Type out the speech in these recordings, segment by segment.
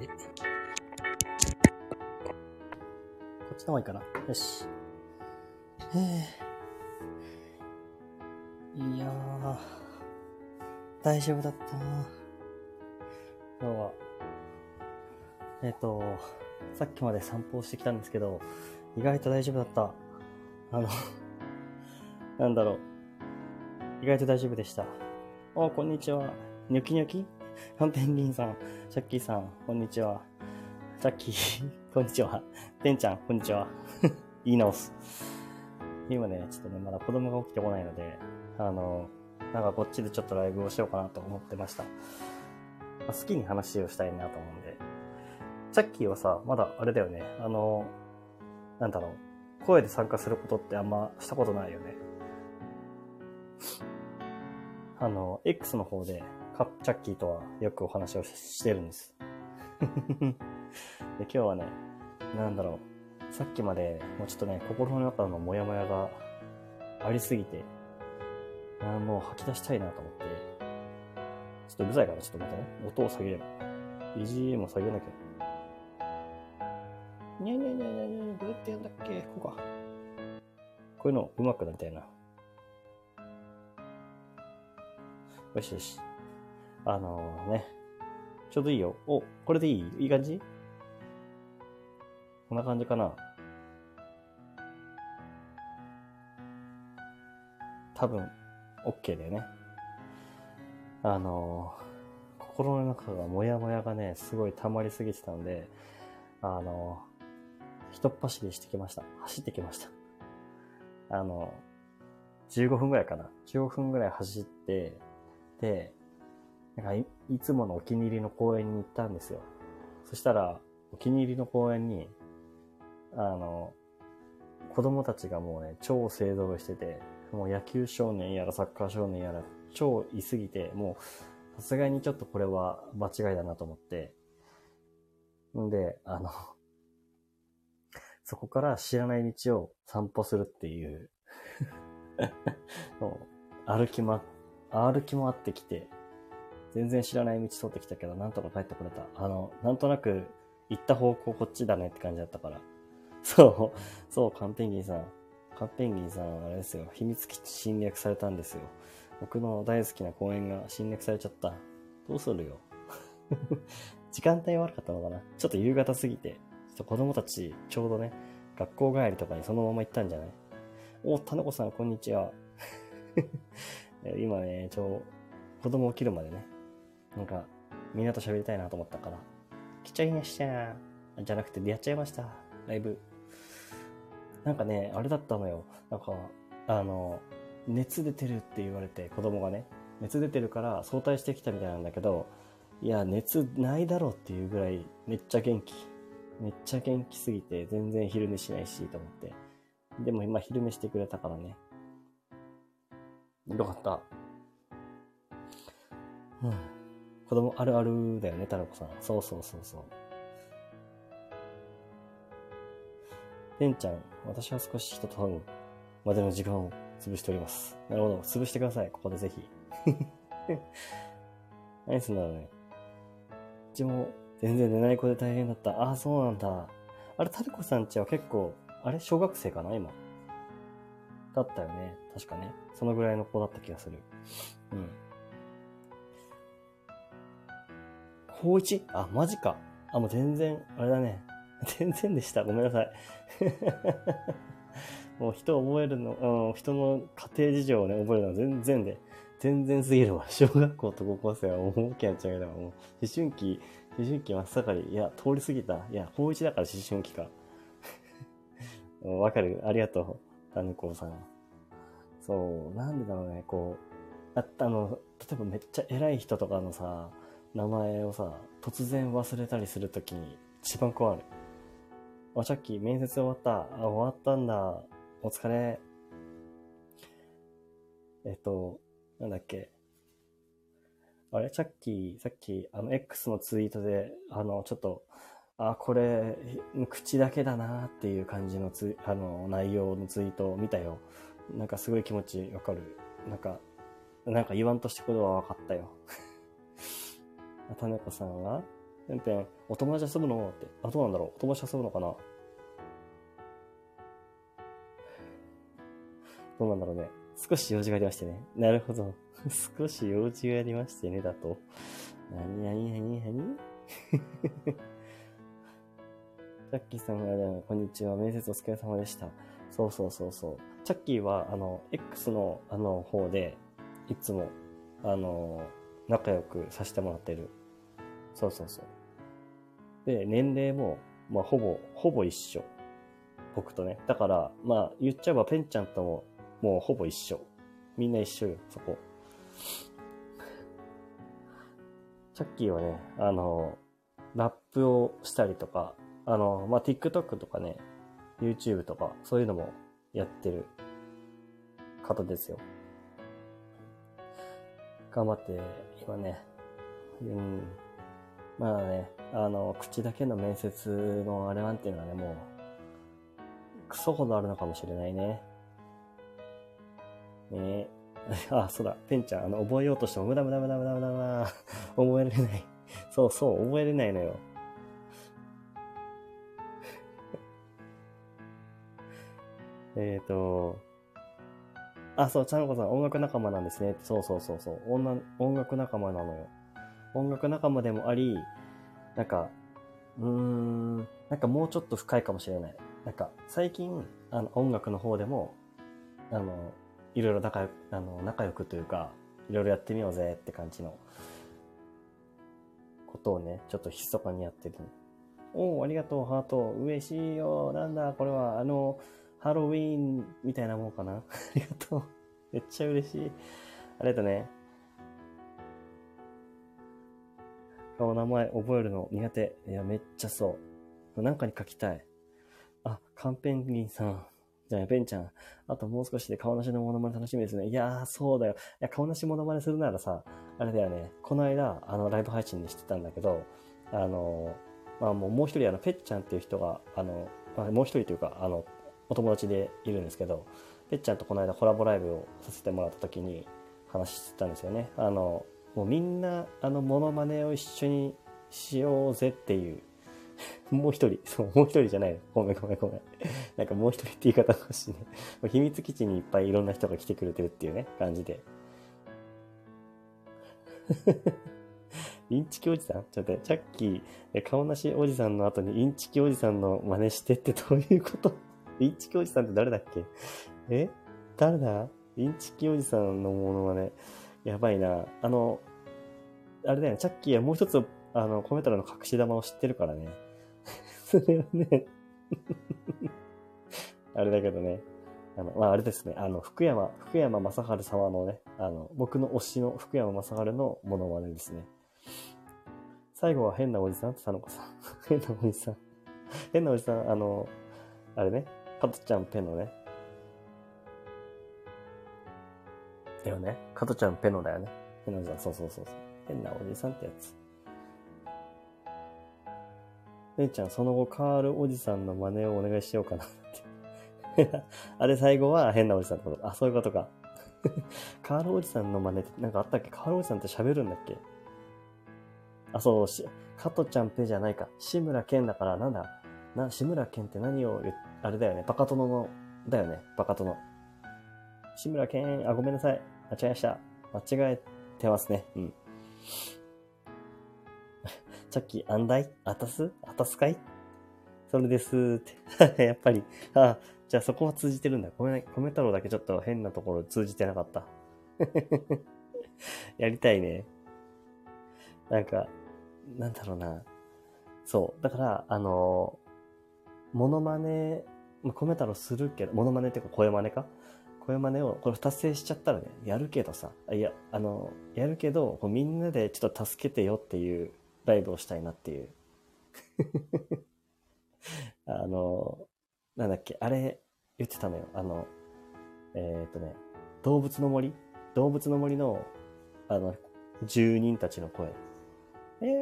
で。こっちの方がいいかな。よし。へえ。いやー、大丈夫だったな今日は、えっ、と、さっきまで散歩をしてきたんですけど、意外と大丈夫だった。あの、なんだろう。意外と大丈夫でした。お、こんにちは。ニョキニョキペンギンさん、シャッキーさん、こんにちは。シャッキー、こんにちは。てんちゃん、こんにちは。言い直す。今ね、ちょっとね、まだ子供が起きてこないので、あの、なんかこっちでちょっとライブをしようかなと思ってました。まあ、好きに話をしたいなと思うんで。チャッキーはさ、まだあれだよね、あの、なんだろう、声で参加することってあんましたことないよね。あの、X の方で、カチャッキーとはよくお話をしてるんです。で今日はね、なんだろう、さっきまでもうちょっとね、心の中のモヤモヤがありすぎて、あもう吐き出したいなと思って、ちょっとうるさいからちょっと待ってね、音を下げる。BGM を下げなきゃ。にゃにゃにゃにゃにゃ、どうやってやんだっけこうか。こういうの上手くなりたいな。よしよし。あのー、ね。ちょうどいいよ。お、これでいい？いい感じ？こんな感じかな？多分、OK だよね。あのー、心の中がモヤモヤがね、すごい溜まりすぎてたんで、あのー、一っ走りしてきました。走ってきました。あのー、15分ぐらいかな。15分ぐらい走って、で、なんかい、いつものお気に入りの公園に行ったんですよ。そしたら、お気に入りの公園に、あの、子供たちがもうね、超勢ぞろいしてて、もう野球少年やらサッカー少年やら超いすぎて、もう、さすがにちょっとこれは間違いだなと思って、んで、あの、そこから知らない道を散歩するっていうう歩きま、歩き回ってきて、全然知らない道通ってきたけど、なんとか帰ってこれた。あの、なんとなく、行った方向こっちだねって感じだったから。そう、そう、カンペンギンさん。カンペンギンさん、あれですよ。秘密基地侵略されたんですよ。僕の大好きな公園が侵略されちゃった。どうするよ。時間帯悪かったのかなちょっと夕方過ぎて、ちょっと子供たち、ちょうどね、学校帰りとかにそのまま行ったんじゃない？お、タネコさん、こんにちは。今ね、ちょう、子供起きるまでね、なんか、みんなと喋りたいなと思ったから、来ちゃいましたじゃなくて、やっちゃいました。ライブ。なんかね、あれだったのよ。なんか、あの、熱出てるって言われて、子供がね、熱出てるから早退してきたみたいなんだけど、いや、熱ないだろうっていうぐらい、めっちゃ元気。めっちゃ元気すぎて、全然昼寝しないし、と思って。でも今昼寝してくれたからね。よかった。うん。子供あるあるだよね、タラコさん。そうそうそうそう。てんちゃん、私は少し人と会うまでの時間を潰しております。なるほど。潰してください。ここでぜひ。何すんだろうね。うちも全然寝ない子で大変だった。ああ、そうなんだ。あれ、タルコさんちは結構、あれ？小学生かな今？だったよね。確かね。そのぐらいの子だった気がする。うん。高 1? あ、マジか。あ、もう全然、あれだね。全然でした。ごめんなさい。もう人を覚えるの、うん、人の家庭事情をね、覚えるのは全然で。全然すぎるわ。小学校と高校生はもう大きな違いだわ。もう思春期、思春期真っ盛り。いや、通り過ぎた。いや、高1だから思春期か。わかる。ありがとう。タヌコさん。そう、なんでだろうね、こう、ああの、例えばめっちゃ偉い人とかのさ、名前をさ、突然忘れたりするときに一番怖い。あ、さっき面接終わった。あ、終わったんだ。お疲れ。えっと、なんだっけ。あれ？さっき、さっき、あの、X のツイートで、あの、ちょっと、あ、これ、口だけだなっていう感じのつ、あの、内容のツイートを見たよ。なんかすごい気持ちわかる。なんか、なんか言わんとしてことはわかったよ。たねこさんはペンペン、お友達遊ぶの？って。あ、どうなんだろうお友達遊ぶのかな？どうなんだろうね。少し用事がありましてね。なるほど。少し用事がありましてね、だと。なになになになにチャッキーさんが、こんにちは。面接お疲れ様でした。そうそうそうそう。チャッキーは、あの、X の、あの、方で、いつも、あの、仲良くさせてもらってる。そうそうそう。で、年齢も、まあ、ほぼ、ほぼ一緒。僕とね。だから、まあ、言っちゃえば、ペンちゃんとも、もうほぼ一緒。みんな一緒よ、そこ。チャッキーはね、あの、ラップをしたりとか、あの、まあ、TikTok とかね、YouTube とか、そういうのもやってる方ですよ。頑張って、今ね、うん、まあね、あの、口だけの面接のあれなんていうのはね、もう、クソほどあるのかもしれないね。ねえ。あ、そうだ、ペンちゃん、あの、覚えようとしても無駄無駄無駄無駄無駄無駄。覚えれない。そうそう、覚えれないのよ。えっと、あ、そう、ちゃんこさん、音楽仲間なんですね。そうそうそうそう。女音楽仲間なのよ。音楽仲間でもあり、なんか、うーん、なんかもうちょっと深いかもしれない。なんか、最近、あの、音楽の方でも、あの、いろいろ仲良く、あの、仲良くというか、いろいろやってみようぜって感じの、ことをね、ちょっと密かにやってる。おお、ありがとう、ハート。嬉しいよ。なんだ、これは、あの、ハロウィーンみたいなもんかな。ありがとう。めっちゃ嬉しい。ありがとうね。顔名前覚えるの苦手。いや、めっちゃそう。なんかに書きたい。あ、カンペンギンさん。じゃあ、ペンちゃん。あともう少しで顔なしのモノマネ楽しみですね。いやー、そうだよ。いや、顔なしモノマネするならさ、あれだよね。この間、あの、ライブ配信でしてたんだけど、あの、まあもうもう一人、あの、ペッちゃんっていう人が、あの、まあ、もう一人というか、あの、お友達でいるんですけど、ぺっちゃんとこの間コラボライブをさせてもらった時に話してたんですよね。あの、もうみんなあのモノマネを一緒にしようぜっていう、もう一人、そう、もう一人じゃない。ごめんごめんごめん。なんかもう一人って言い方欲しい。ね。秘密基地にいっぱいいろんな人が来てくれてるっていうね、感じで。インチキおじさん？ちょっと待って、チャッキー、顔なしおじさんの後にインチキおじさんの真似してってどういうこと？インチキおじさんって誰だっけ？え？誰だ？インチキおじさんのものはね、やばいな。あの、あれだよね、チャッキーはもう一つ、あの、コメントの隠し玉を知ってるからね。それはね あれだけどね。あの、まあ、あれですね。あの、福山、福山雅治様のね、あの、僕の推しの福山雅治のモノマネですね。最後は変なおじさん佐野子さん。変なおじさん。変なおじさん、あの、あれね、加トちゃんペンのね。だよね。加トちゃんペのだよね。変なおじさん、そうそうそうそう。変なおじさんってやつ。レイちゃん、その後、カールおじさんの真似をお願いしようかなって。あれ、最後は変なおじさんってこと。あ、そういうことか。カールおじさんの真似ってなんかあったっけ？カールおじさんって喋るんだっけ？あ、そう、し、加トちゃんペじゃないか。志村けんだから、なんだ？な、志村けんって何を言、あれだよね。バカ殿の、だよね。バカ殿。志村けん、あ、ごめんなさい。間違えました。間違えてますね。うん。チャッキー、アンダイあたす？あたすかい？それですって。やっぱり。あ、じゃあそこは通じてるんだ。ごめんね。コメ太郎だけちょっと変なところ通じてなかった。やりたいね。なんか、なんだろうな。そう。だから、あの、モノマネ、まあ、コメ太郎するけど、モノマネっていうか声真似か？声真似を、これ達成しちゃったらね、やるけどさ、あいや、あの、やるけど、こうみんなでちょっと助けてよっていうライブをしたいなっていう。あの、なんだっけ、あれ言ってたのよ。あの、えーっとね、動物の森？動物の森の、あの、住人たちの声。えー、えー、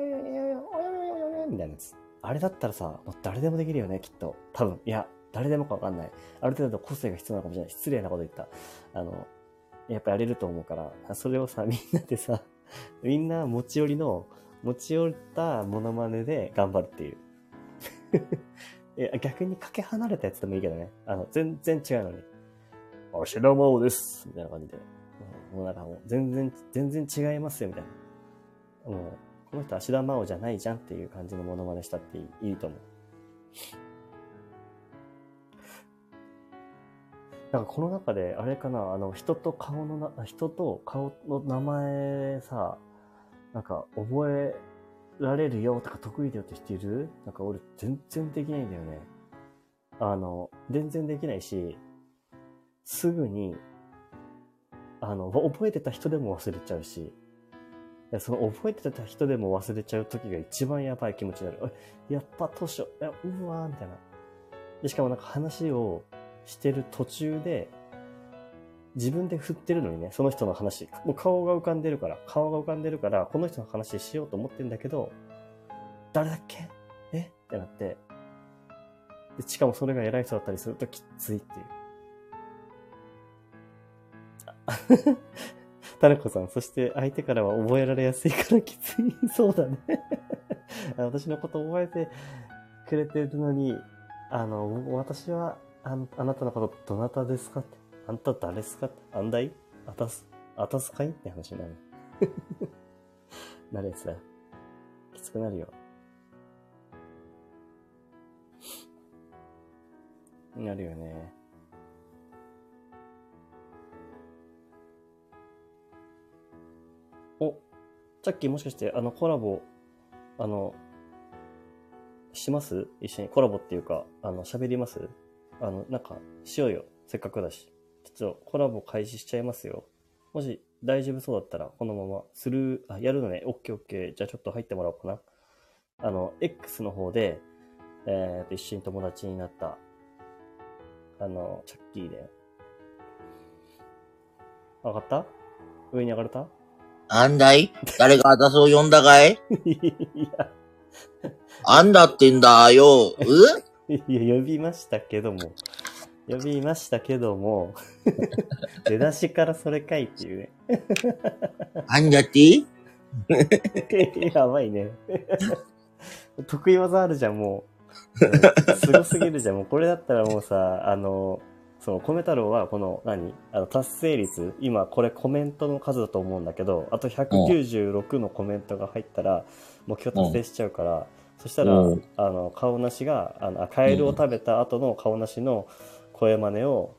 えー、おやおやおやおやみたいなやつ。あれだったらさ、もう誰でもできるよね、きっと。多分。いや、誰でもかわかんない。ある程度個性が必要なのかもしれない。失礼なこと言った。あの、やっぱやれると思うから、それをさ、みんなでさ、みんな持ち寄りの持ち寄ったモノマネで頑張るっていう。いや逆にかけ離れたやつでもいいけどね。あの、全然違うのに。芦田真央ですみたいな感じで。もうなんかもう全然、全然違いますよみたいな。もう、この人芦田真央じゃないじゃんっていう感じのモノマネしたっていいと思う。なんかこの中で、あれかな、あの、人と顔のな、人と顔の名前さ、なんか覚えられるよとか得意だよって人いる？なんか俺全然できないんだよね。あの、全然できないし、すぐに、あの、覚えてた人でも忘れちゃうし、その覚えてた人でも忘れちゃう時が一番やばい気持ちになる。やっぱ当初、うわーみたいな。で、しかもなんか話をしてる途中で、自分で振ってるのにね、その人の話、もう顔が浮かんでるから、顔が浮かんでるから、この人の話しようと思ってんだけど、誰だっけ？え？ってなって、で、しかもそれが偉い人だったりするときついっていう。タナコさん、そして相手からは覚えられやすいからきついそうだね。私のこと覚えてくれてるのに、あの、私はああなたのことどなたですか？って。あんた誰ですか？って。あんだい？あたす、あたすかい？って話になる。なるやつだ。きつくなるよ。なるよね。お、さっきもしかしてあのコラボ、あの、します？一緒に？コラボっていうか、あの、喋ります？あの、なんか、しようよ。せっかくだし。ちょっとコラボ開始しちゃいますよ。もし大丈夫そうだったら、このまま、する、あ、やるのね。オッケーオッケー。じゃあちょっと入ってもらおうかな。あの、X の方で、えー、と、一緒に友達になった、あの、チャッキーで。上がった？上に上がれた？あんだい？誰が私を呼んだかい？いや。あんだってんだよ。う？いや、呼びましたけども。呼びましたけども。出だしからそれかいっていうね。あんだってやばいね。得意技あるじゃん、もう。すごすぎるじゃん。もうこれだったらもうさ、あの、その、米太郎はこの何、あの、達成率、今これコメントの数だと思うんだけど、あと196のコメントが入ったら、目標達成しちゃうから、そしたら、あの、顔なしが、あの、カエルを食べた後の顔なしの声真似を、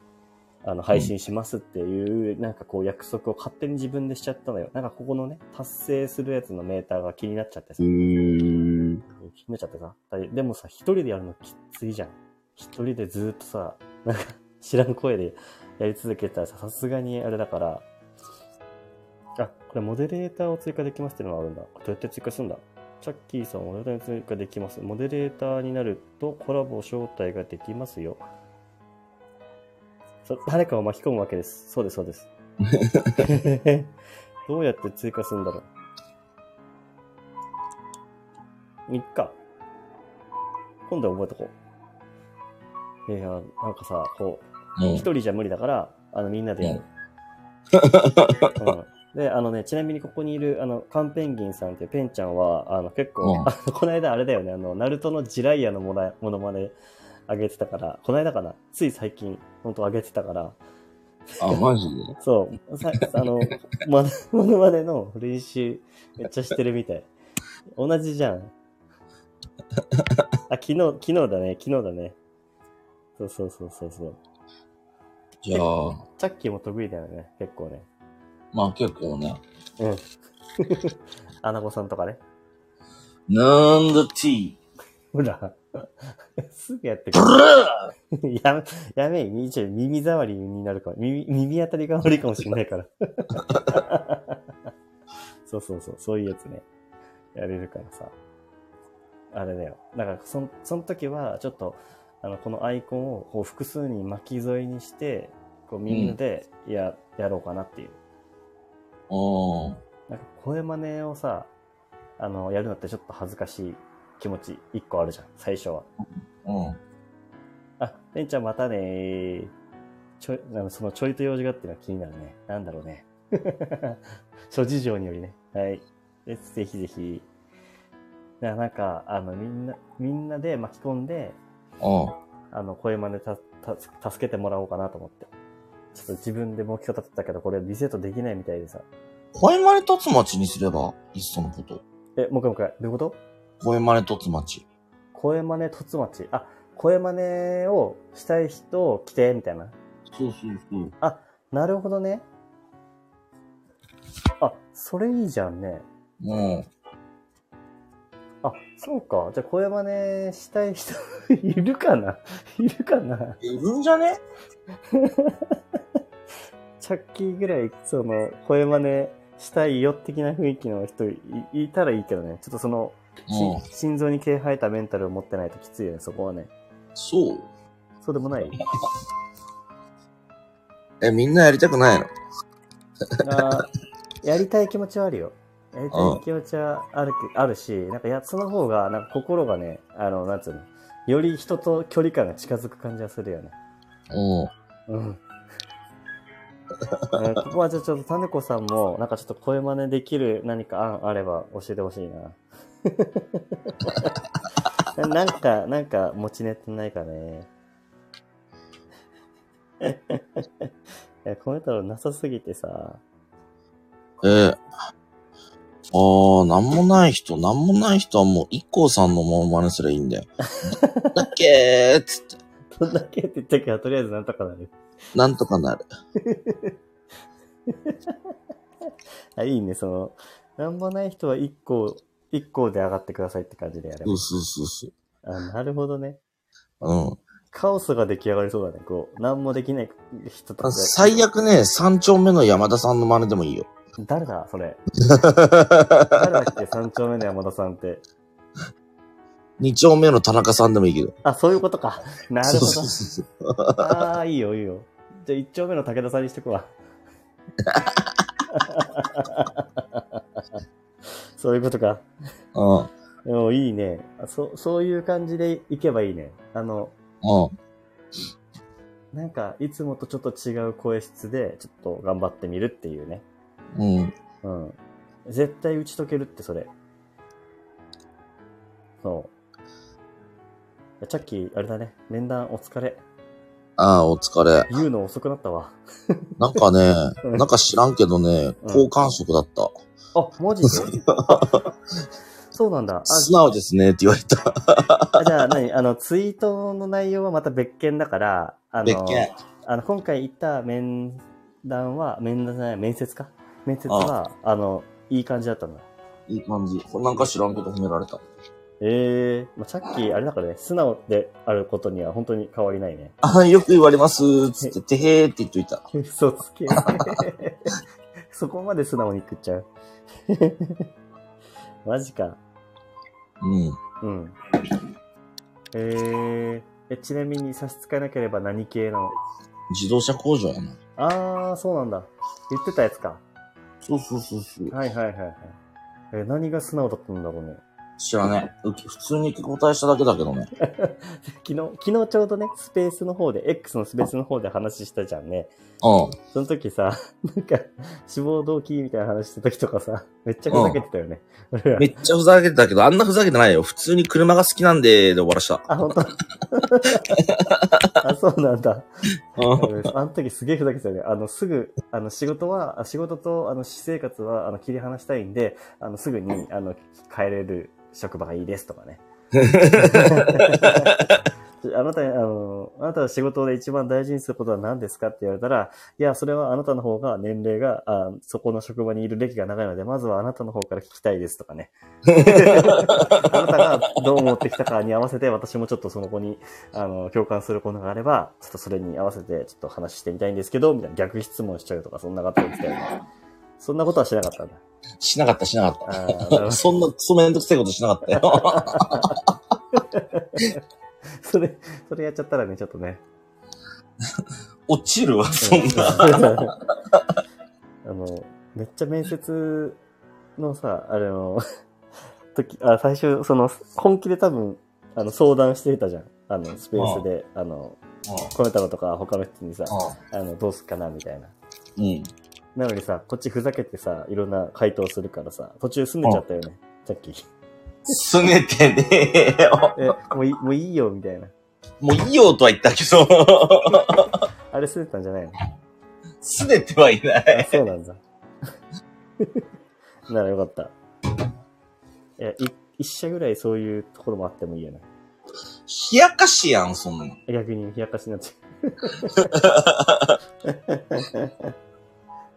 あの、配信しますっていう、なんかこう約束を勝手に自分でしちゃったのよ。なんかここのね、達成するやつのメーターが気になっちゃってさ。気になっちゃってさ。でもさ、一人でやるのきついじゃん。一人でずっとさ、なんか知らん声でやり続けたらさ、さすがにあれだから、あ、これモデレーターを追加できますっていうのがあるんだ。どうやって追加するんだ？チャッキーさん、モデレーターができます。モデレーターになるとコラボ招待ができますよ。そ誰かを巻き込むわけです。そうです、そうです。どうやって追加するんだろう。いっか。今度は覚えとこう。いや、なんかさ、こう、一、人じゃ無理だから、あの、みんなでやる。うん で、あのね、ちなみにここにいる、あの、カンペンギンさんっていうペンちゃんは、あの、結構、うん、あの、この間あれだよね、あの、ナルトのジライアのものものまねあげてたから、この間かな？つい最近、ほんとあげてたから。あ、マジで？そう。さあの、ま、ものまねの練習めっちゃしてるみたい。同じじゃん。あ、昨日、昨日だね、昨日だね。そうそうそうそうそう。じゃあ。チャッキーも得意だよね、結構ね。まあ結構ね。うん。アナゴさんとかね。なんだ T。ほら。すぐやってくる。や、やめ、ちょ耳障りになるか耳、耳当たりが悪いかもしれないから。そうそうそう、そういうやつね。やれるからさ。あれだよ。だから、その、その時は、ちょっと、あの、このアイコンをこう複数に巻き添えにして、こうみんなでや、うん、やろうかなっていう。おなんか声真似をさ、あの、やるのってちょっと恥ずかしい気持ち一個あるじゃん、最初は。うん。あ、レンちゃんまたねー。ちょい、あのそのちょいと用事がっていうのは気になるね。なんだろうね。諸事情によりね。はい。ぜひぜひ。やなんか、あの、みんな、みんなで巻き込んで、うん。あの、声真似た、た、助けてもらおうかなと思って。ちょっと自分で目標立てたけど、これリセットできないみたいでさ。声真似とつ町にすれば、いっそのこと。え、もう一回もう一回。どういうこと？声真似とつ町。声真似とつ町。あ、声真似をしたい人来て、みたいな。そうそうそう。なるほどね。あ、それいいじゃんね。うん。あ、そうか。じゃあ声真似したい人 いるかな？いるかな？いるんじゃね？チャッキーぐらい、その、声真似したいよ的な雰囲気の人いいたらいいけどね。ちょっとその、しうん。心臓に毛生えたメンタルを持ってないときついよね、そこはね。そう。そうでもない？え、みんなやりたくないの？あーやりたい気持ちはあるよ。やりたい気持ちはあるけあるし、なんかや、その方が、なんか心がね、あの、なんつうの、より人と距離感が近づく感じがするよね。うん。うん。えーここはじゃあちょっと種子さんも、なんかちょっと声真似できる何か案あれば教えてほしいな。なんか、なんか持ちネタないかね。いや、コメ太郎なさすぎてさ。えー、あー、なんもない人、なんもない人はもう、一 k さんのモノマネすればいいんだよ。だっけーっつって、どんだけって言ったけど、とりあえずなんとかなる。なんとかなる。あ、いいね、その、なんもない人は一個、一個で上がってくださいって感じでやればそう。そうそうそう。あ、なるほどね。うん。カオスが出来上がりそうだね。こう、なんもできない人とか。最悪ね、三丁目の山田さんの真似でもいいよ。誰だそれ。誰だっけ三丁目の山田さんって。二丁目の田中さんでもいいけど。あ、そういうことか。なるほそうそうど。そう。ああ、いいよ、いいよ。じゃあ一丁目の武田さんにしとくわ。そういうことか。うん。おいいねあそ。そういう感じでいけばいいね。あの、うん。なんか、いつもとちょっと違う声質で、ちょっと頑張ってみるっていうね。うん。うん。絶対打ち解けるって、それ。そう。チャッキー、あれだね。面談お疲れ。ああ、お疲れ。言うの遅くなったわ。なんかね、うんなんか知らんけどね、うん好感触だった。あ、マジで？あ そうなんだ。素直ですねって言われた。あ、じゃあ何？あの、ツイートの内容はまた別件だから、あの、別件。あの、今回言った面談は、面談じゃない、面接か？面接は、あの、いい感じだったんだ。いい感じ。なんか知らんけど褒められた。ええまあ、チャッキー、あれだからね、素直であることには本当に変わりないね。あよく言われます。つって、てへーって言っといた。嘘つけ。そこまで素直に食っちゃう。マジか。うん。うん。えー、え、ちなみに差し支えなければ何系なの？自動車工場やな。あー、そうなんだ。言ってたやつか。そうそうそうそう。はいはいはいはい。え、何が素直だったんだろうね。知らねえ。う普通に答えしただけだけどね。昨日、昨日ちょうどね、スペースの方で、X のスペースの方で話したじゃんね。うん。その時さ、なんか、志望動機みたいな話した時とかさ、めっちゃふざけてたよね。めっちゃふざけてたけど、あんなふざけてないよ。普通に車が好きなんで、で終わらした。あ、本当？あ、そうなんだ。うん。あの時すげえふざけてたよね。あの、すぐ、あの、仕事は、あ仕事と、あの、私生活は、あの、切り離したいんで、あの、すぐに、あの、帰れる職場がいいですとかね。あなた、あの、あなたは仕事で一番大事にすることは何ですかって言われたら、いや、それはあなたの方が年齢が、あそこの職場にいる歴が長いので、まずはあなたの方から聞きたいですとかね。あなたがどう思ってきたかに合わせて、私もちょっとその子に、あの、共感することがあれば、ちょっとそれに合わせて、ちょっと話してみたいんですけど、みたいな逆質問しちゃうとか、そんなこと言ってたよね。そんなことはしなかったんだ。しなかった、しなかった。ど そんなクソめんどくせえことしなかったよ。それ、それやっちゃったらね、ちょっとね。落ちるわ、そんな。あの、めっちゃ面接のさ、あれの、時、あ、最初、その、本気で多分、あの、相談してたじゃん。あの、スペースで、あの、コメ太郎とか他の人にさ、あの、どうすっかな、みたいな。うん。なのにさ、こっちふざけてさ、いろんな回答するからさ、途中済んでちゃったよね。さっき。すねてねえよ。え、もういい、もういいよ、みたいな。もういいよとは言ったけど、あれすねたんじゃないの？すねてはいない。そうなんだ。ならよかった。いや、い一社ぐらいそういうところもあってもいいよね。冷やかしやん、そんなの。逆に冷やかしになっちゃ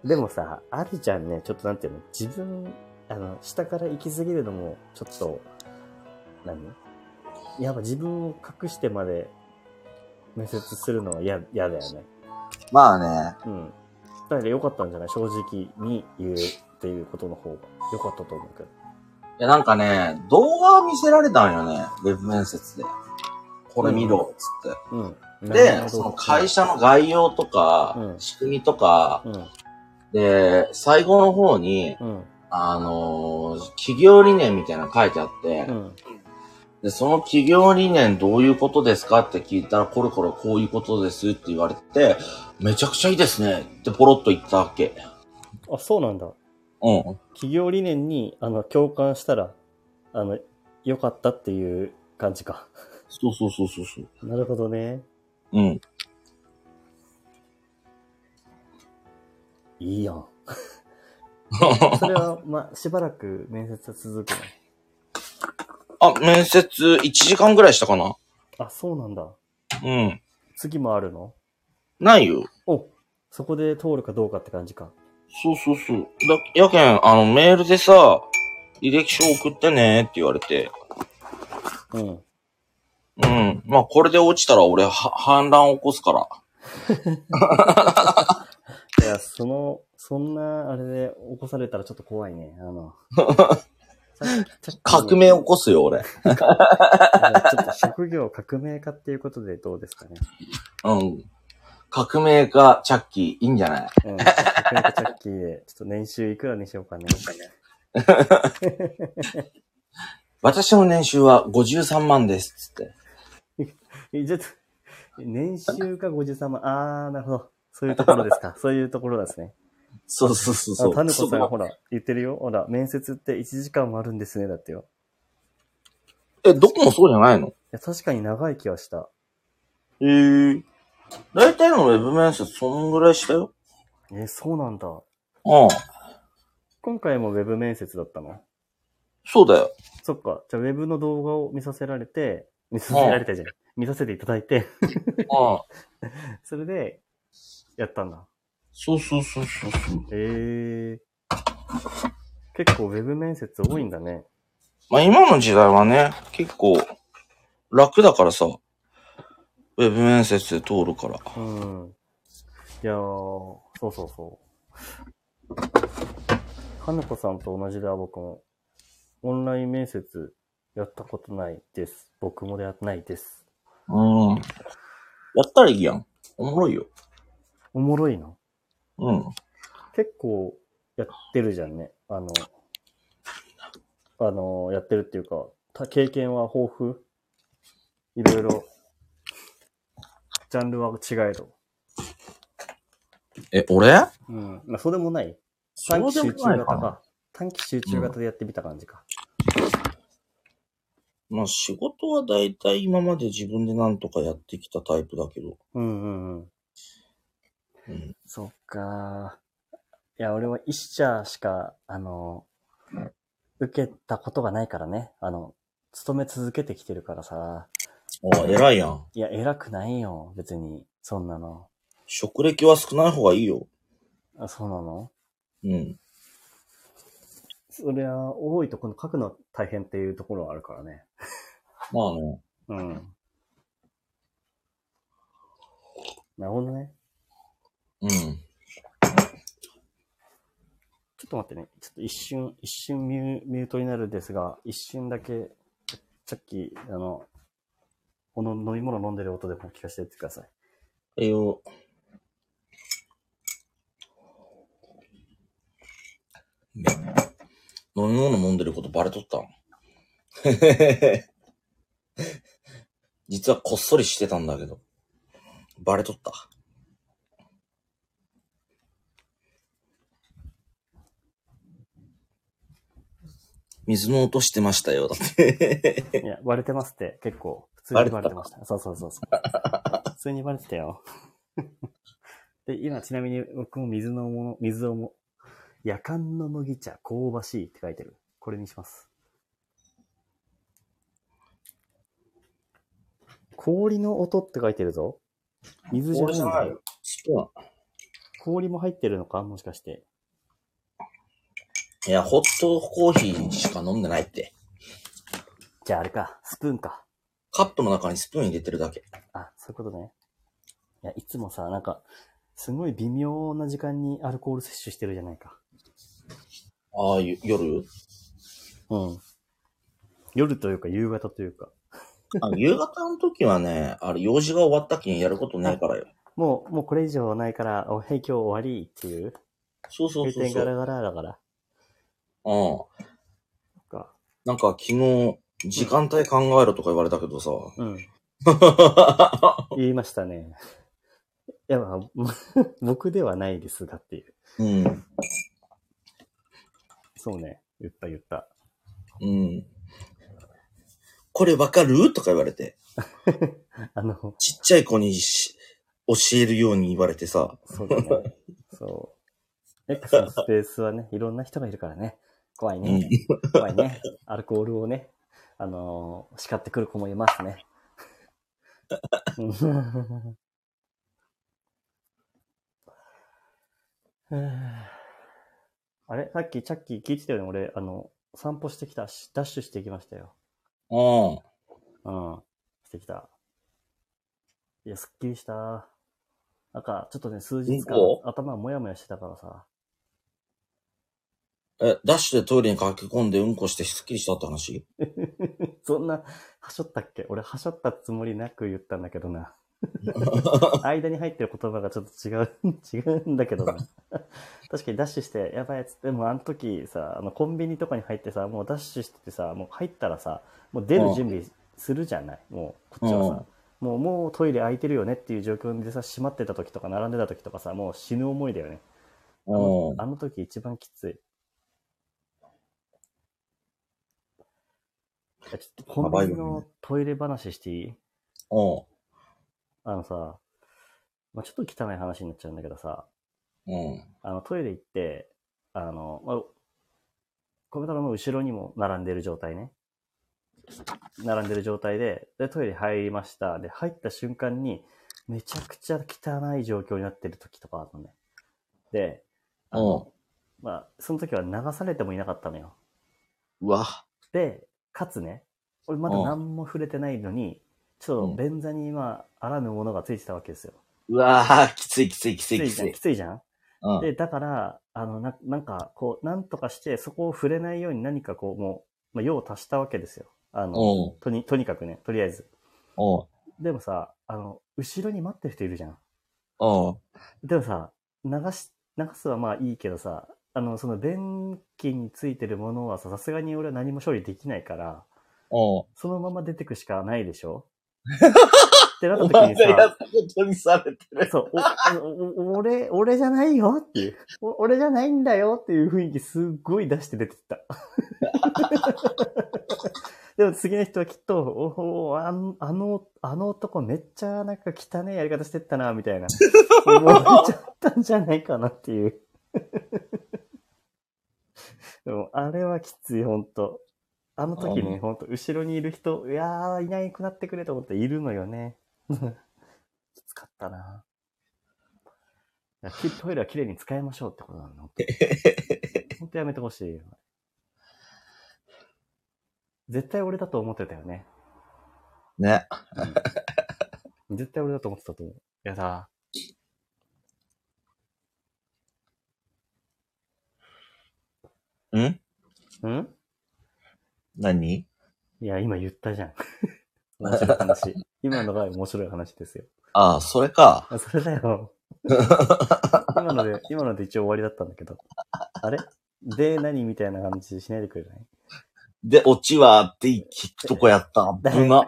う。でもさ、あるじゃんね、ちょっとなんていうの、自分、あの、下から行き過ぎるのも、ちょっと、何？やっぱ自分を隠してまで面接するのは嫌、嫌だよね。まあね。うん。だから良かったんじゃない正直に言うっていうことの方が良かったと思うけど。いや、なんかね、動画を見せられたんよね、ウェブ面接で。これ見ろ、つって。うん。で、その会社の概要とか、うん仕組みとか、うん。で、最後の方に、うん。あのー企業理念みたいなの書いてあって、うん。で、その企業理念どういうことですかって聞いたら、これこれこういうことですって言われて、めちゃくちゃいいですねってポロッと言ったわけ。あ、そうなんだ。うん。企業理念に、あの、共感したら、あの、良かったっていう感じか。そうそうそうそうそう。なるほどね。うん。いいやん。それは、まあ、しばらく面接は続くの？あ、面接1時間ぐらいしたかなあ、そうなんだ。うん。次もあるの？ないよ。お、そこで通るかどうかって感じか。そうそうそう。だ、やけん、あの、メールでさ、履歴書送ってねって言われて。うん。うん。まあ、これで落ちたら俺、は、反乱起こすから。いや、その、そんな、あれで起こされたらちょっと怖いね。あの、革命起こすよ、俺。ちょっと職業革命家っていうことでどうですかね。うん。革命家、チャッキー、いいんじゃない？うん。革命家チャッキーで、ちょっと年収いくらにしようかね。私の年収は53万です、つって。えちょっと、年収が53万。あー、なるほど。そういうところですか？そういうところですね。そうそうそうあそう。タヌコさんほら、言ってるよ。ほら、面接って1時間もあるんですね。だってよ。え、どこもそうじゃないの？いや、確かに長い気はした。ええー。大体のウェブ面接そんぐらいしたよ。え、そうなんだ。うん。今回もウェブ面接だったの？そうだよ。そっか。じゃあ、ウェブの動画を見させられて、見させられてじゃん。見させていただいて、うん。それで、やったんだ。そうそうそうそうそう。ええ結構ウェブ面接多いんだね。まあ今の時代はね、結構楽だからさ、ウェブ面接で通るから。うん。いやー、そうそうそう。花子さんと同じだ、僕も。オンライン面接やったことないです。僕もやってないです。うん。やったらいいやん。おもろいよ。おもろいの？うん。結構やってるじゃんね。あの、あの、やってるっていうか、た経験は豊富？いろいろ、ジャンルは違えど。え、俺？うん。まあ、そうでもない。短期集中もないかな。型か。短期集中型でやってみた感じか。まあ仕事はだいたい今まで自分でなんとかやってきたタイプだけど。うんうんうん。うん。そっか。いや、俺は一社しか、あの、受けたことがないからね。あの、勤め続けてきてるからさ。あ、偉いやん。いや、偉くないよ。別に、そんなの。職歴は少ない方がいいよ。あ、そうなの？うん。そりゃ、多いとこの書くの大変っていうところはあるからね。まあね。うん。なるほどね。うん。ちょっと待ってね。ちょっと一瞬、一瞬ミュミュートになるんですが、一瞬だけ、さっき、あの、この飲み物飲んでる音でも聞かせてってください。えよ。ね。飲み物飲んでることバレとったん？実はこっそりしてたんだけど。バレとった。水の音してましたよ。だって。いや、割れてますって、結構、普通にバレてました。そうそうそうそう。普通にバレてたよ。で、今、ちなみに僕も水のもの、水をも、夜間の麦茶、香ばしいって書いてる。これにします。氷の音って書いてるぞ。水じゃないんだよ。氷も入ってるのか？もしかして。いや、ホットコーヒーしか飲んでないって。じゃああれか、スプーンか。カップの中にスプーン入れてるだけ。あ、そういうことね。いや、いつもさ、なんか、すごい微妙な時間にアルコール摂取してるじゃないか。ああ、ゆ夜？うん。夜というか夕方というか。あ夕方の時はね、あれ、用事が終わったきにやることねえからよ。もう、もうこれ以上ないから、お、はい、今日終わりっていう。そうそう閉そうそう。店ガラガラだから。うん。か。なんか昨日、時間帯考えろとか言われたけどさ。うん。言いましたね。いや、まあ、僕ではないですがっていう。うん。そうね。言った言った。うん。これわかる？とか言われて。あの、ちっちゃい子にし教えるように言われてさ。そうだね。そう。X のスペースはね、いろんな人がいるからね。怖いうね。ん。怖いね。アルコールをね、あのー叱ってくる子もいますね。うんあれ？さっきチャッキー聞いてたよね？俺、あの、散歩してきたし、ダッシュしてきましたよ。うん。うん。してきた。いや、すっきりした。なんか、ちょっとね、数日間頭もやもやしてたからさ。え、ダッシュでトイレに駆け込んでうんこしてスッキリしたって話？そんな、はしょったっけ？俺、はしょったつもりなく言ったんだけどな。間に入ってる言葉がちょっと違う、違うんだけどな。確かにダッシュして、やばいやつ。でもあの時さ、あのコンビニとかに入ってさ、もうダッシュしててさ、もう入ったらさ、もう出る準備するじゃない？もう、こっちはさ。もう、もうトイレ空いてるよねっていう状況でさ、閉まってた時とか並んでた時とかさ、もう死ぬ思いだよね。あのうん。あの時一番きつい。いやちょっとコンビニのトイレ話していい？うん。あのさ、まあ、ちょっと汚い話になっちゃうんだけどさ、うん。あのトイレ行って、あの、まあ、コメントの後ろにも並んでる状態ね。並んでる状態で、で、トイレ入りました。で、入った瞬間に、めちゃくちゃ汚い状況になってる時とかあるのね。で、あの、まあ、その時は流されてもいなかったのよ。うわ。で、かつね、俺まだ何も触れてないのに、ちょっと便座に今、あらぬものがついてたわけですよ。うわーきついきついきついき。ついき。ついじゃんうん。で、だから、あの、な、なんか、こう、なんとかして、そこを触れないように何かこう、もう、まあ、用を足したわけですよ。あの、うん。とに、とにかくね、とりあえず。うん。でもさ、あの、後ろに待ってる人いるじゃん。でもさ、流し、流すはまあいいけどさ、あの、その便器についてるものはさ、さすがに俺は何も処理できないから、うん。そのまま出てくしかないでしょ？ってなった時にお前がやっさ、たことにされてる。そう、俺、俺じゃないよっていう、お俺じゃないんだよっていう雰囲気すっごい出して出てった。でも次の人はきっと、おおあの、あの、あの男めっちゃなんか汚いやり方してったな、みたいな。思われちゃったんじゃないかなっていう。でも、あれはきつい、ほんと。あの時ね、うんほんと、後ろにいる人、いやー、いなくなってくれと思っているのよね。きつかったな。トイレは綺麗に使いましょうってことなの。ほんとやめてほしいよ。絶対俺だと思ってたよね。ね。絶対俺だと思ってたと思う。やだ。ん？ん？何？いや、今言ったじゃん。面白い話。今のが面白い話ですよ。ああ、それか。あ、それだよ。今ので、今ので一応終わりだったんだけど。あれ？で、何みたいな感じしないでくれない？で、オチはって聞くとこやった。危な。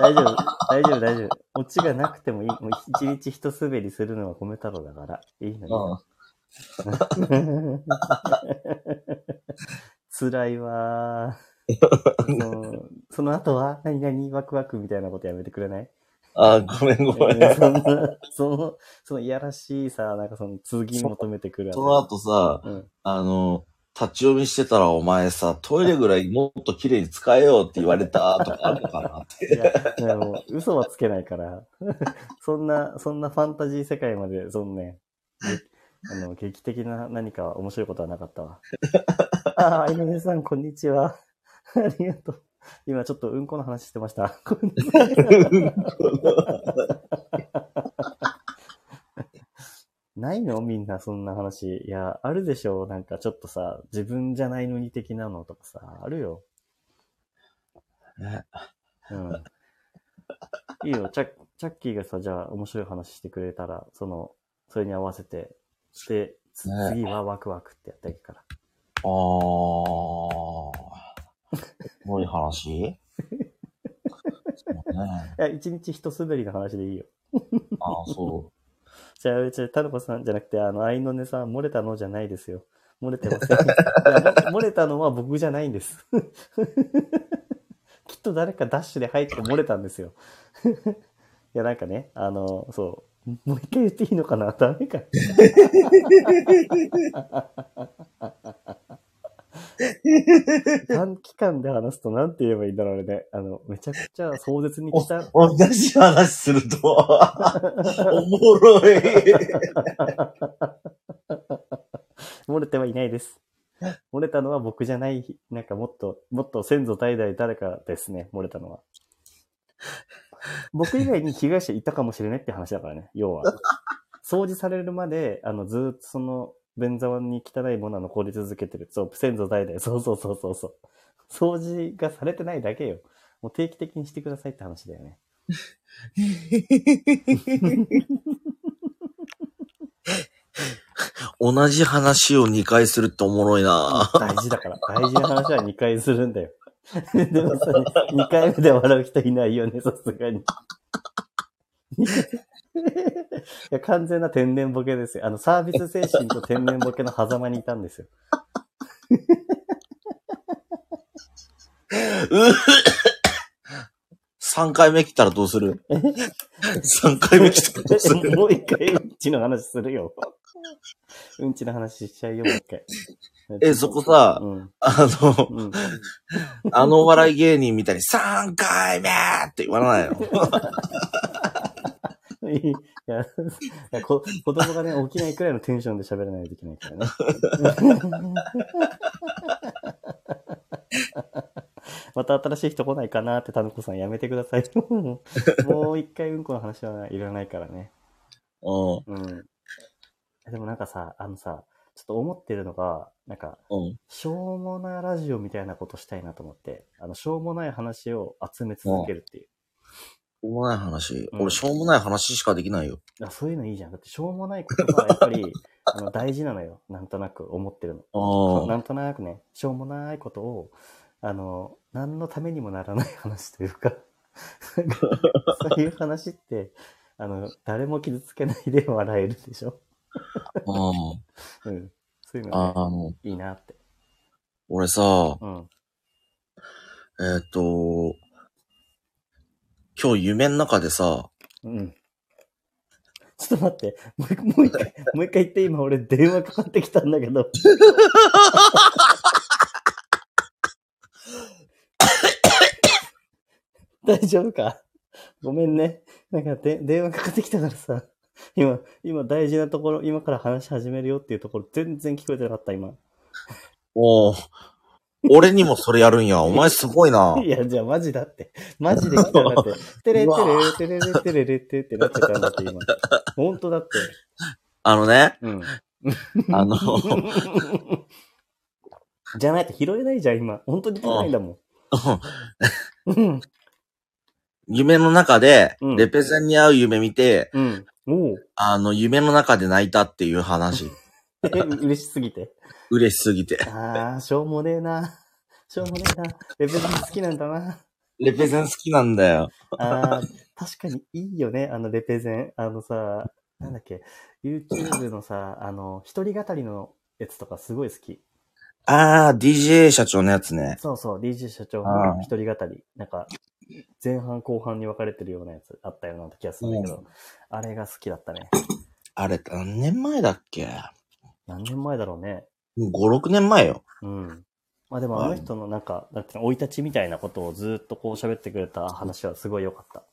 大丈夫、大丈夫、大丈夫。オチがなくてもいい。もう一日一滑りするのは米太郎だから。いいのうん。よ。辛いわーその。その後は何々ワクワクみたいなことやめてくれない？あ、ごめんごめん。えーそんな、その、そのいやらしいさ、なんかその続きに求めてくるその後さ、うん。あの、立ち読みしてたらお前さ、トイレぐらいもっと綺麗に使えよって言われたとかあるのかなって。いや、いやもう嘘はつけないから、そんな、そんなファンタジー世界まで、そのね、げあの、劇的な何か面白いことはなかったわ。ああ、井上さん、こんにちは。ありがとう。今ちょっとうんこの話してました。なさいの？みんなそんな話。いや、あるでしょなんかちょっとさ、自分じゃないのに的なのとかさ、あるよ。ねうん。いいよ、チャッチャッキーがさ、じゃあ面白い話してくれたら、その、それに合わせて、で、つね次はワクワクってやっていくから。あー。すごい話そうね。いや、一日一滑りの話でいいよ。あー、そ じゃあ、うち、タルコさんじゃなくて、あの、アイノネさん、漏れたのじゃないですよ。漏れてません。いやも漏れたのは僕じゃないんです。きっと誰かダッシュで入って漏れたんですよ。いや、なんかね、あの、そう。もう一回言っていいのかな？ダメか。短期間で話すと何て言えばいいんだろうね。あの、めちゃくちゃ壮絶に来た。う。同じ話すると、おもろい。漏れてはいないです。漏れたのは僕じゃない、なんかもっと、もっと先祖代々誰かですね、漏れたのは。僕以外に被害者いたかもしれないって話だからね、要は。掃除されるまで、あの、ずーっとその、便座に汚いものは残り続けてる。そう、先祖代々。そうそうそうそうそう。掃除がされてないだけよ。もう定期的にしてくださいって話だよね。同じ話を2回するっておもろいな大事だから。大事な話は2回するんだよ。でもさ、2回目で笑う人いないよね、さすがに。いや完全な天然ボケですよ。あの、サービス精神と天然ボケの狭間にいたんですよ。う3回目来たらどうする ?3 回目来たらどうする？もう一回うんちの話するよ。うんちの話しちゃうよ、もう一回。え、そこさ、うん。あの、うん。あのお笑い芸人みたいに3回目って言わないの？いや、子供がね、起きないくらいのテンションで喋らないといけないからね。また新しい人来ないかなって、タヌコさんやめてください。もう一回うんこの話はいらないからね。ううん。でもなんかさ、あのさ、ちょっと思ってるのが、なんか、ん。うん。しょうもないラジオみたいなことしたいなと思って、あの、しょうもない話を集め続けるっていう。しょうもない話？うん俺、しょうもない話しかできないよ。あそういうのいいじゃん。だってしょうもないことがやっぱり、あの、大事なのよ。なんとなく思ってるの。あなんとなくね、しょうもないことを、あの、何のためにもならない話というか、そういう話って、あの、誰も傷つけないで笑えるでしょあ。うん。うん。そういうのあの、ね、いいなって。俺さ、うん。えーっと、今日夢の中でさ、うん。ちょっと待って、もう一もう一回、もう一回言って、今俺電話かかってきたんだけど。大丈夫か？ごめんね。なんかで電話かかってきたからさ。今、今大事なところ、今から話し始めるよっていうところ全然聞こえてなかった、今。おー俺にもそれやるんや。お前すごいな。いや、じゃあマジだって。マジで来たんだって。てれてれてれれてれれてってなってたんだって、今。本当だって。あのね、うん。あの、じゃないと拾えないじゃん、今。本当に来ないんだもん。うん。夢の中でうん、レペゼンに会う夢見て、うん。おう。あの、夢の中で泣いたっていう話。え嬉しすぎて？嬉しすぎて。あー、しょうもねえな。しょうもねえな。レベル好きなんだな。レペゼン好きなんだよ。あー、確かにいいよね、あのレペゼン。あのさ、なんだっけ、YouTube のさ、あの、一人語りのやつとかすごい好き。あー、DJ 社長のやつね。そうそう、DJ 社長ああの一人語り。なんか、前半後半に分かれてるようなやつあったような気がするんだけど、うあれが好きだったね。あれ、何年前だっけ？何年前だろうね。?5、6年前よ。うん。まあでもあの人のなんか、なんて生い立ちみたいなことをずっとこう喋ってくれた話はすごい良かった。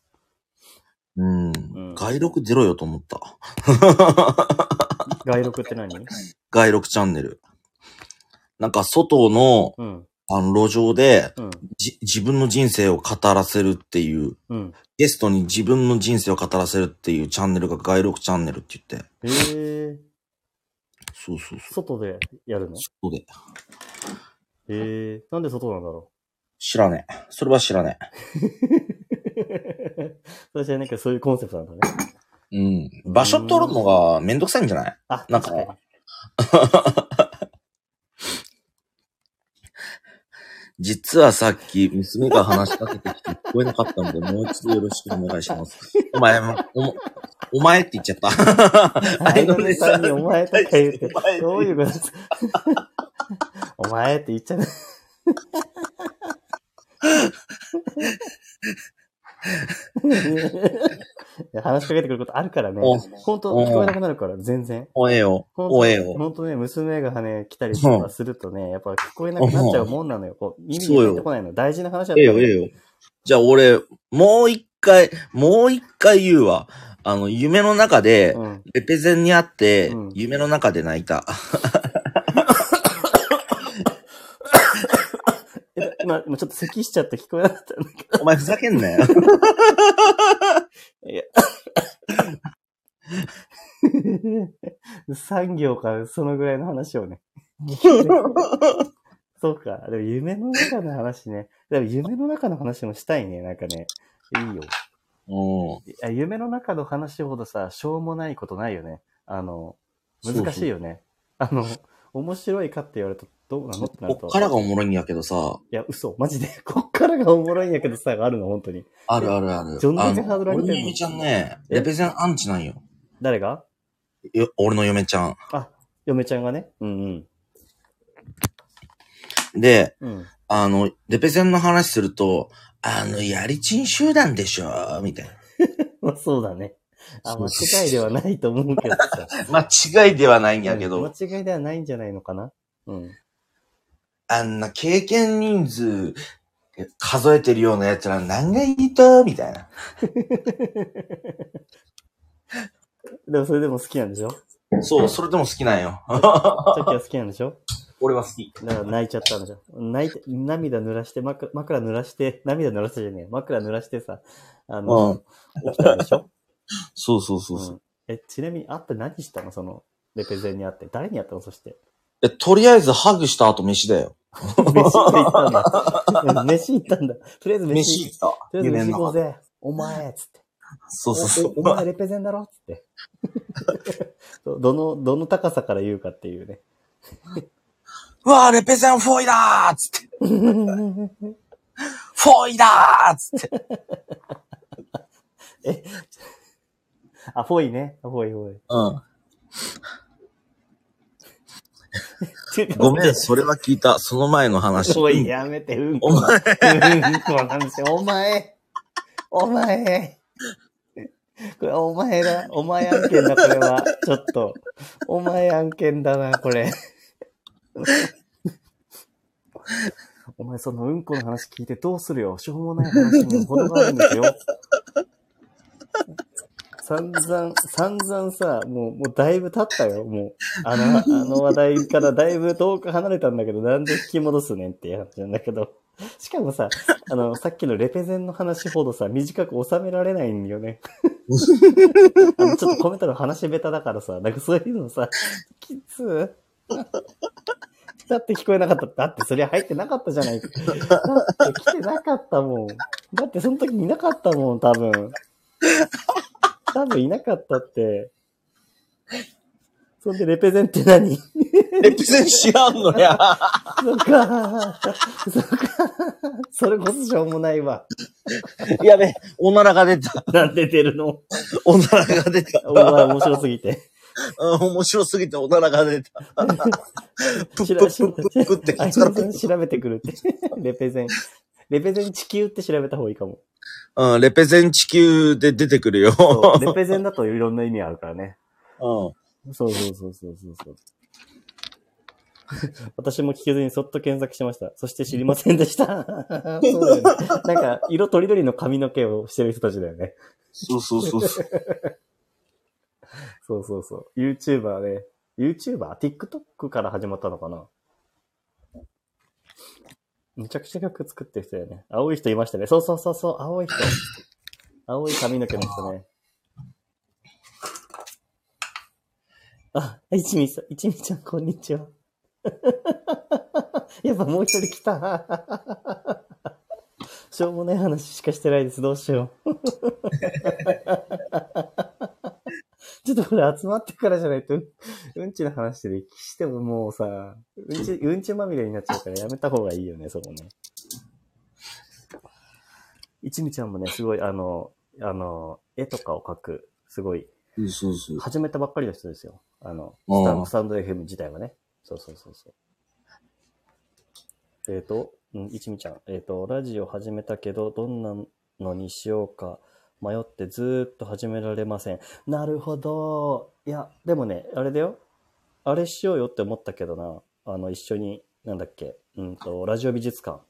うん。ん外録出ろよと思った。外録って何？外録チャンネル。なんか外の、うん。あの、路上で、うん。じ、自分の人生を語らせるっていう、うん。ゲストに自分の人生を語らせるっていうチャンネルが外録チャンネルって言って。へえ。そうそうそう。外でやるの？外で。へえ。なんで外なんだろ知らねえ。それは知らねう。私はなんかそういうコンセプトなんだね。え。うん。場所取るのがめんどくさいんじゃない？あ、なんか 確かに。実はさっき娘が話しかけてきて聞こえなかったので、もう一度よろしくお願いします。お前も、お、お前って言っちゃった。相のさんにお前とか言ってどういうこと？で すお前って言っちゃう。いや 話しかけてくることあるからねお。本当聞こえなくなるから、全然。おえよ。本おえよ。本当ね、娘がね、来たりとかするとね、やっぱ聞こえなくなっちゃうもんなのよ。こう耳に入ってこないの。大事な話だったええよ、らええよ。じゃあ俺、もう一回、もう一回言うわ。あの、夢の中で、うん。レペゼンにあって、うん夢の中で泣いた。え今、今ちょっと咳しちゃって聞こえなかったんだけお前ふざけんなよ。ど。いや。産業か、そのぐらいの話をね。そうか。でも夢の中の話ね。でも夢の中の話もしたいね。なんかね。いいよ。うん。いや夢の中の話ほどさ、しょうもないことないよね。あの、難しいよね。あの、面白いかって言われるとどうなの？ってなると。こっからがおもろいんやけどさ、いや、嘘。マジで。こっからがおもろいんやけどさ、があるの、本当に。あるあるある。どんだけハードル上げてんの？俺の嫁ちゃんね、え？レペゼンアンチなんよ。誰が？よ俺の嫁ちゃん。あ、嫁ちゃんがね？うんで、うん。うん。あの、レペゼンの話すると、あの、やりちん集団でしょみたいな。まあ、そうだね。あ、間違いではないと思うけどさ。間違いではないんやけど、うん間違いではないんじゃないのかな？うん。あんな経験人数数えてるようなやつら何がいいと？みたいな。でもそれでも好きなんでしょ？そう、それでも好きなんよ。さっきは好きなんでしょ？俺は好き。だから泣いちゃったんでしょ？泣いて、涙濡らして、枕枕濡らして、涙濡らしてじゃねえ。枕濡らしてさ、あの、起きたんでしょ？そうそうそうそう。うんえ、ちなみに会って何したの？その、レペゼンに会って。誰に会ったの？そして。え、とりあえずハグした後飯だよ。飯行ったんだ。飯行ったんだ。とりあえず飯飯行った。とりあえず飯行こう夢ぜ。お前つって。そうそうそう。お前レペゼンだろつって。どどの、どの高さから言うかっていうね。うわーレペゼンフォイだーっつって。フォイだーっつって。あ、フォイね。フォイフォイ。うん。ごめん、それは聞いた。その前の話。フォイやめて、うんこ。お前、うんこなんですよ。お前。お前。これ、お前だ。お前案件だ、これは。ちょっと。お前案件だな、これ。お前、そのうんこの話聞いてどうするよ。しょうもない話にも程があるんですよ。散々、散々さ、もう、もうだいぶ経ったよ、もう。あの、あの話題からだいぶ遠く離れたんだけど、なんで引き戻すねんっていう話なんだけど。しかもさ、あの、さっきのレペゼンの話ほどさ、短く収められないんよね。あのちょっとコメントの話下手だからさ、なんかそういうのさ、きつー。だって聞こえなかった。だってそりゃ入ってなかったじゃないか。だって来てなかったもん。だってその時いなかったもん、多分。多分いなかったって。そんでレペゼンって何？レペゼン知らんのや。そっか。そっか。それこそしょうもないわ。やべ、おならが出た。なんで出るの？おならが出た。お前面白すぎて。うん面白すぎておならが出た。プップップップって調べてくるって。レペゼン。レペゼン地球って調べた方がいいかも。うん、レペゼン地球で出てくるよ。そうレペゼンだといろんな意味あるからね。うん。そうそうそうそうそうそう。私も聞けずにそっと検索しました。そして知りませんでした。そうだよね。なんか、色とりどりの髪の毛をしてる人たちだよね。そうそうそうそう。そうそうそう。YouTuber ね。YouTuber?TikTok から始まったのかな？めちゃくちゃ曲作ってる人だよね。青い人いましたね。そうそうそうそう、青い人。青い髪の毛の人ね。あ、一味さん、一味ちゃん、こんにちは。やっぱもう一人来た。しょうもない話しかしてないです。どうしよう。ちょっとこれ集まってからじゃないと、う んうんちの話でしてももうさ、うんち、うんちまみれになっちゃうからやめた方がいいよね、そこね。一味ちゃんもね、すごい、あの、あの、絵とかを描く、すごい、そうそう。始めたばっかりの人ですよ。あの、スタンスタンド FM 自体はね。そうそうそうそう。えっ、と、うん、一味ちゃん。えっ、と、ラジオ始めたけど、どんなのにしようか迷ってずーっと始められません。なるほど。いや、でもね、あれだよ。あれしようよって思ったけどな。あの、一緒に、なんだっけ、うんと、ラジオ美術館。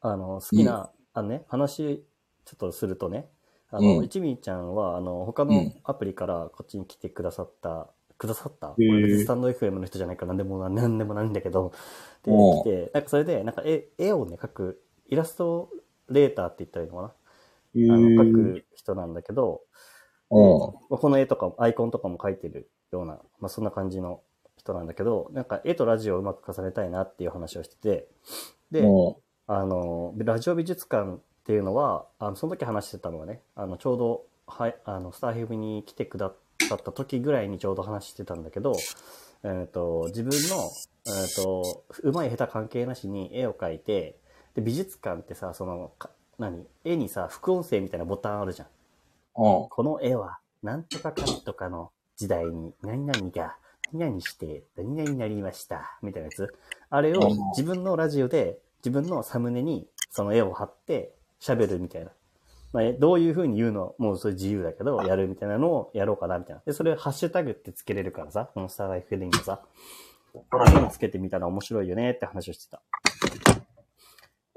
あの、好きな、あのね、話、ちょっとするとね、あの、うん一味ちゃんは、あの、他のうんアプリからこっちに来てくださった、くださった？へースタンド FM の人じゃないから何でもな、何でもないんだけど、で、うん来て、なんかそれで、なんか絵、絵をね、描く、イラストレーターって言ったらいいのかな？あの、描く人なんだけど、うん。まあこの絵とかも、アイコンとかも描いてるような、まあそんな感じの人なんだけど、なんか絵とラジオをうまく重ねたいなっていう話をしてて、で、うん。あの、ラジオ美術館っていうのは、あのその時話してたのはね、あの、ちょうど、はい、あの、スターヘブに来てくださった時ぐらいにちょうど話してたんだけど、えっ、と、自分の、えっ、と、うまい下手関係なしに絵を描いて、で、美術館ってさ、その、か何？絵にさ、副音声みたいなボタンあるじゃん。うん。この絵は、なんとかかんとかの時代に、何々が、何々して、何々になりました、みたいなやつ。あれをうん自分のラジオで、自分のサムネにその絵を貼って喋るみたいな。まあ、えどういう風に言うの、もうそれ自由だけど、やるみたいなのをやろうかな、みたいな。で、それハッシュタグってつけれるからさ、このスターライフレインのさ、これつけてみたら面白いよねって話をしてた。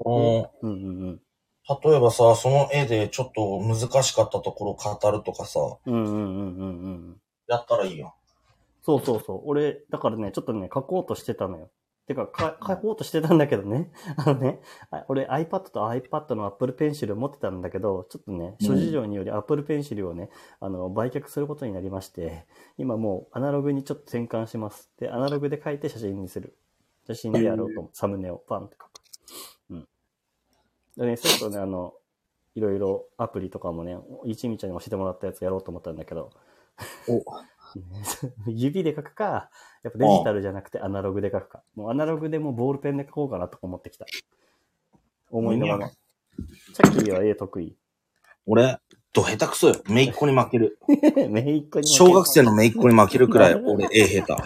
うん。うんうんうん。例えばさ、その絵でちょっと難しかったところ語るとかさ、うんうんうんうんうん。やったらいいやん。そうそうそう。俺、だからね、ちょっとね、書こうとしてたのよ。てか、か書こうとしてたんだけどね。あのね、あ俺 iPad と iPad の Apple Pencil を持ってたんだけど、ちょっとね、諸事情により Apple Pencil をね、あの、売却することになりまして、今もうアナログにちょっと転換します。で、アナログで書いて写真にする。写真でやろうと思う。サムネをパンって書く。うん。でね、そうするとね、あの、いろいろアプリとかもね、一味ちゃんに教えてもらったやつやろうと思ったんだけど、指で書くか、やっぱデジタルじゃなくてアナログで書くか。もうアナログでもうボールペンで書こうかなとか思ってきた。思いのまま。チャッキーは絵得意。俺、ど下手くそよ。めいっ子に負ける。めいっ子に負け小学生のめいっ子に負けるくらい、俺、絵下手。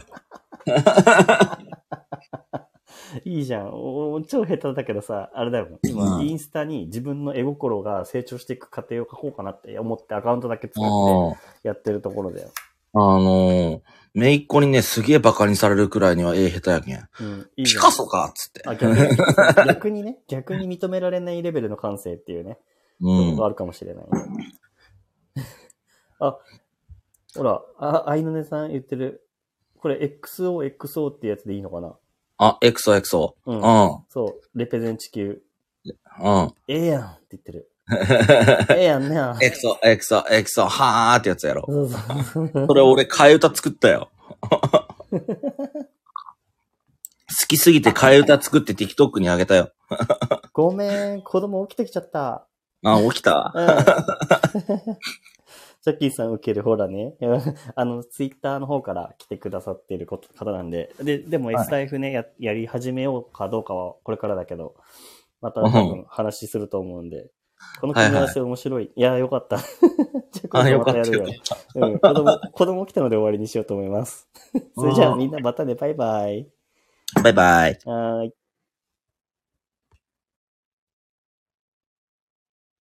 いいじゃん。お超下手だけどさ、あれだよ。今、うんインスタに自分の絵心が成長していく過程を書こうかなって思ってアカウントだけ作っあてやってるところだよ。あのー、めいっ子にね、すげえバカにされるくらいには絵下手やけん。うん。いいピじゃんカソかっつって。あ逆に 逆にね、逆に認められないレベルの感性っていうね。うん。あるかもしれないね。あ、ほら、あ、アイノネさん言ってる。これ XO、XO ってやつでいいのかな？あ、エクソエクソ。ううんん。うん。そう、レペゼン地球。うん。ええやんって言ってる。ええやんねや。エクソ、エクソ、エクソ、はーってやつやろ。そうそうそう。それ俺、替え歌作ったよ。好きすぎて替え歌作って TikTok にあげたよ。ごめん、子供起きてきちゃった。あ、起きたうん。チャッキーさん受ける、ほらね。あの、ツイッターの方から来てくださっていること方なんで。で、でもはい S タイフね、や、やり始めようかどうかはこれからだけど、また多分話すると思うんで。この組み合わせ面白い。いや、よかった。チゃああ、今度またやるよ。よ。うん、子供、子供来たので終わりにしようと思います。それじゃあみんなまたね、バイバイ。バイバイ。はーい。